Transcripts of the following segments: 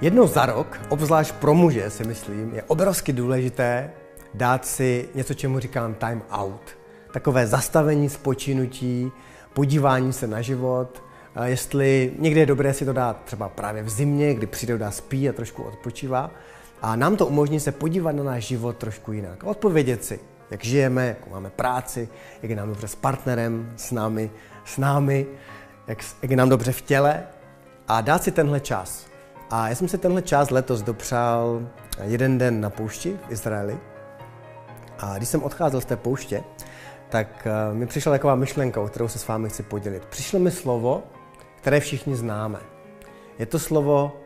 Jednou za rok, obzvlášť pro muže si myslím, je obrovsky důležité dát si něco, čemu říkám time out. Takové zastavení, spočinutí, podívání se na život, jestli někdy je dobré si to dát třeba právě v zimě, kdy přijde dá spí a trošku odpočívá. A nám to umožní se podívat na náš život trošku jinak. Odpovědět si, jak žijeme, jak máme práci, jak je nám dobře s partnerem, s námi, s námi, jak, jak je nám dobře v těle a dát si tenhle čas. A já jsem si tenhle čas letos dopřál jeden den na poušti v Izraeli. A když jsem odcházel z té pouště, tak eh, mi přišla taková myšlenka, o kterou se s vámi chci podělit. Přišlo mi slovo, které všichni známe. Je to slovo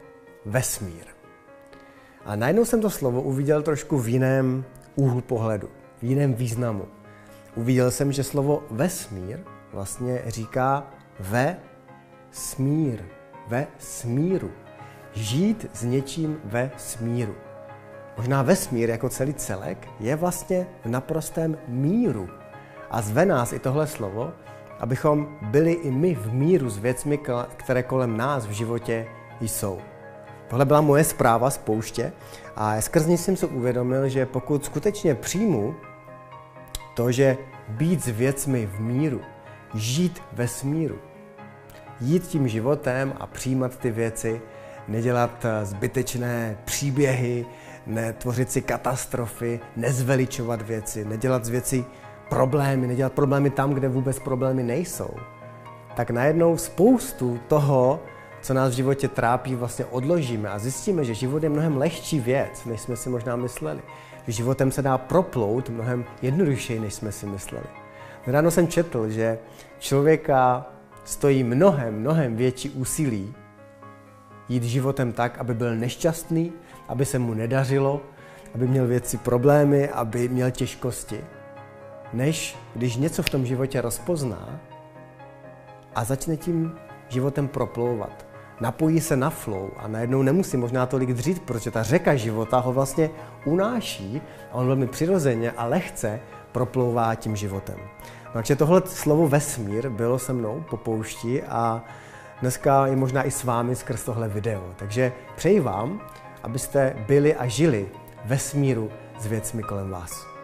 vesmír. A najednou jsem to slovo uviděl trošku v jiném úhlu pohledu, v jiném významu. Uviděl jsem, že slovo vesmír vlastně říká ve smír, ve smíru. Žít s něčím ve smíru. Možná vesmír jako celý celek je vlastně v naprostém míru. A zve nás i tohle slovo, abychom byli i my v míru s věcmi, které kolem nás v životě jsou. Tohle byla moje zpráva z pouště a skrz ní jsem si uvědomil, že pokud skutečně přijmu to, že být s věcmi v míru, žít ve smíru, jít tím životem a přijímat ty věci, nedělat eh, zbytečné příběhy, netvořit si katastrofy, nezveličovat věci, nedělat z věcí problémy, nedělat problémy tam, kde vůbec problémy nejsou, tak najednou spoustu toho, co nás v životě trápí, vlastně odložíme a zjistíme, že život je mnohem lehčí věc, než jsme si možná mysleli. Že životem se dá proplout mnohem jednodušeji, než jsme si mysleli. Ráno jsem četl, že člověka stojí mnohem, mnohem větší úsilí jít životem tak, aby byl nešťastný, aby se mu nedařilo, aby měl věci problémy, aby měl těžkosti, než když něco v tom životě rozpozná a začne tím životem proplouvat. Napojí se na flow a najednou nemusí možná tolik dřít, protože ta řeka života ho vlastně unáší a on velmi přirozeně a lehce proplouvá tím životem. No, takže tohle slovo vesmír bylo se mnou po poušti a dneska je možná i s vámi skrz tohle video. Takže přeji vám, abyste byli a žili ve smíru s věcmi kolem vás.